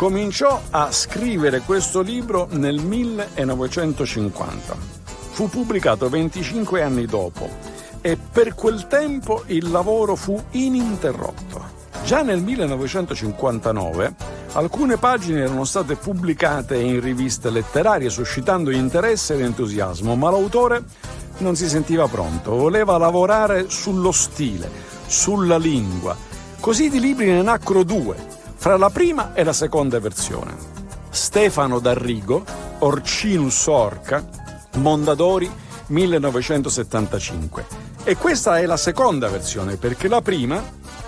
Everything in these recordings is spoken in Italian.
Cominciò a scrivere questo libro nel 1950. Fu pubblicato 25 anni dopo e per quel tempo il lavoro fu ininterrotto. Già nel 1959 alcune pagine erano state pubblicate in riviste letterarie suscitando interesse ed entusiasmo, ma l'autore non si sentiva pronto, voleva lavorare sullo stile, sulla lingua. Così di libri ne nacquero due, fra la prima e la seconda versione. Stefano D'Arrigo, Orcinus Orca, Mondadori 1975. E questa è la seconda versione perché la prima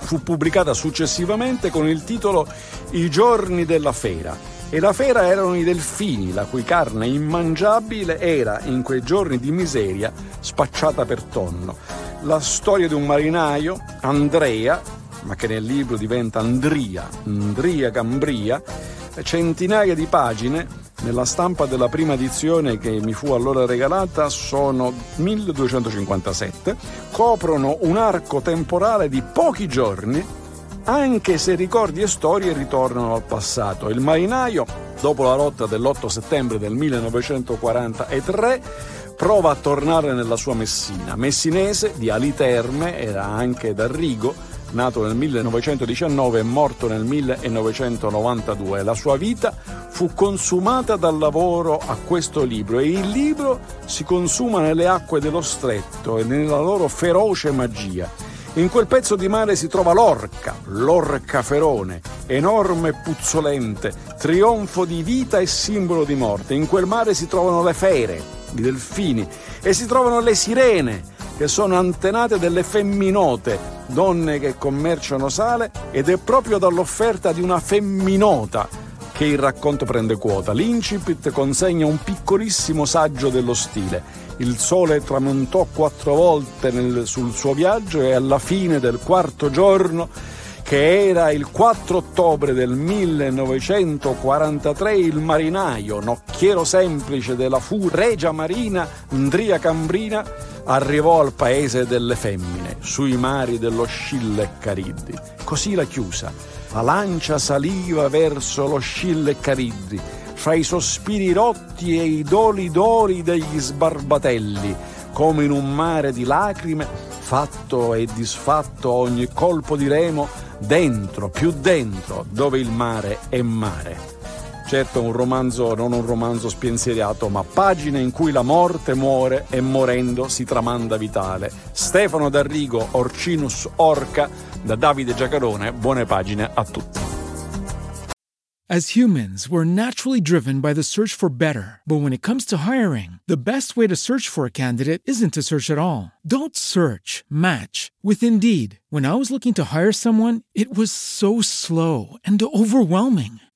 fu pubblicata successivamente con il titolo I giorni della fera e la fera erano i delfini, la cui carne immangiabile era in quei giorni di miseria spacciata per tonno. La storia di un marinaio, Andrea, ma che nel libro diventa Andria, Andria Cambria, centinaia di pagine nella stampa della prima edizione che mi fu allora regalata sono 1257, coprono un arco temporale di pochi giorni, anche se ricordi e storie ritornano al passato. Il marinaio, dopo la lotta dell'8 settembre del 1943, prova a tornare nella sua Messina. Messinese di Ali Terme, era anche d'Arrigo, nato nel 1919 e morto nel 1992. La sua vita fu consumata dal lavoro a questo libro e il libro si consuma nelle acque dello stretto e nella loro feroce magia. In quel pezzo di mare si trova l'orca, l'orca ferone, enorme e puzzolente, trionfo di vita e simbolo di morte. In quel mare si trovano le fere, i delfini, e si trovano le sirene, che sono antenate delle femminote, donne che commerciano sale, ed è proprio dall'offerta di una femminota che il racconto prende quota. L'incipit consegna un piccolissimo saggio dello stile. Il sole tramontò quattro volte nel, sul suo viaggio e alla fine del quarto giorno che era il 4 ottobre del 1943 il marinaio, nocchiero semplice della fu Regia Marina Ndria Cambrina, arrivò al paese delle femmine, sui mari dello Scille Cariddi. Così la chiusa. La lancia saliva verso lo Scille Cariddi, fra i sospiri rotti e i doli d'ori degli sbarbatelli, come in un mare di lacrime, fatto e disfatto ogni colpo di remo, dentro, più dentro, dove il mare è mare. Certo un romanzo, non un romanzo spensierato, ma pagine in cui la morte muore e morendo si tramanda vitale. Stefano D'Arrigo, Orcinus Orca, da Davide Giacarone, buone pagine a tutti. As humans, we're naturally driven by the search for better. But when it comes to hiring, the best way to search for a candidate isn't to search at all. Don't search, match with Indeed. When I was looking to hire someone, it was so slow and overwhelming.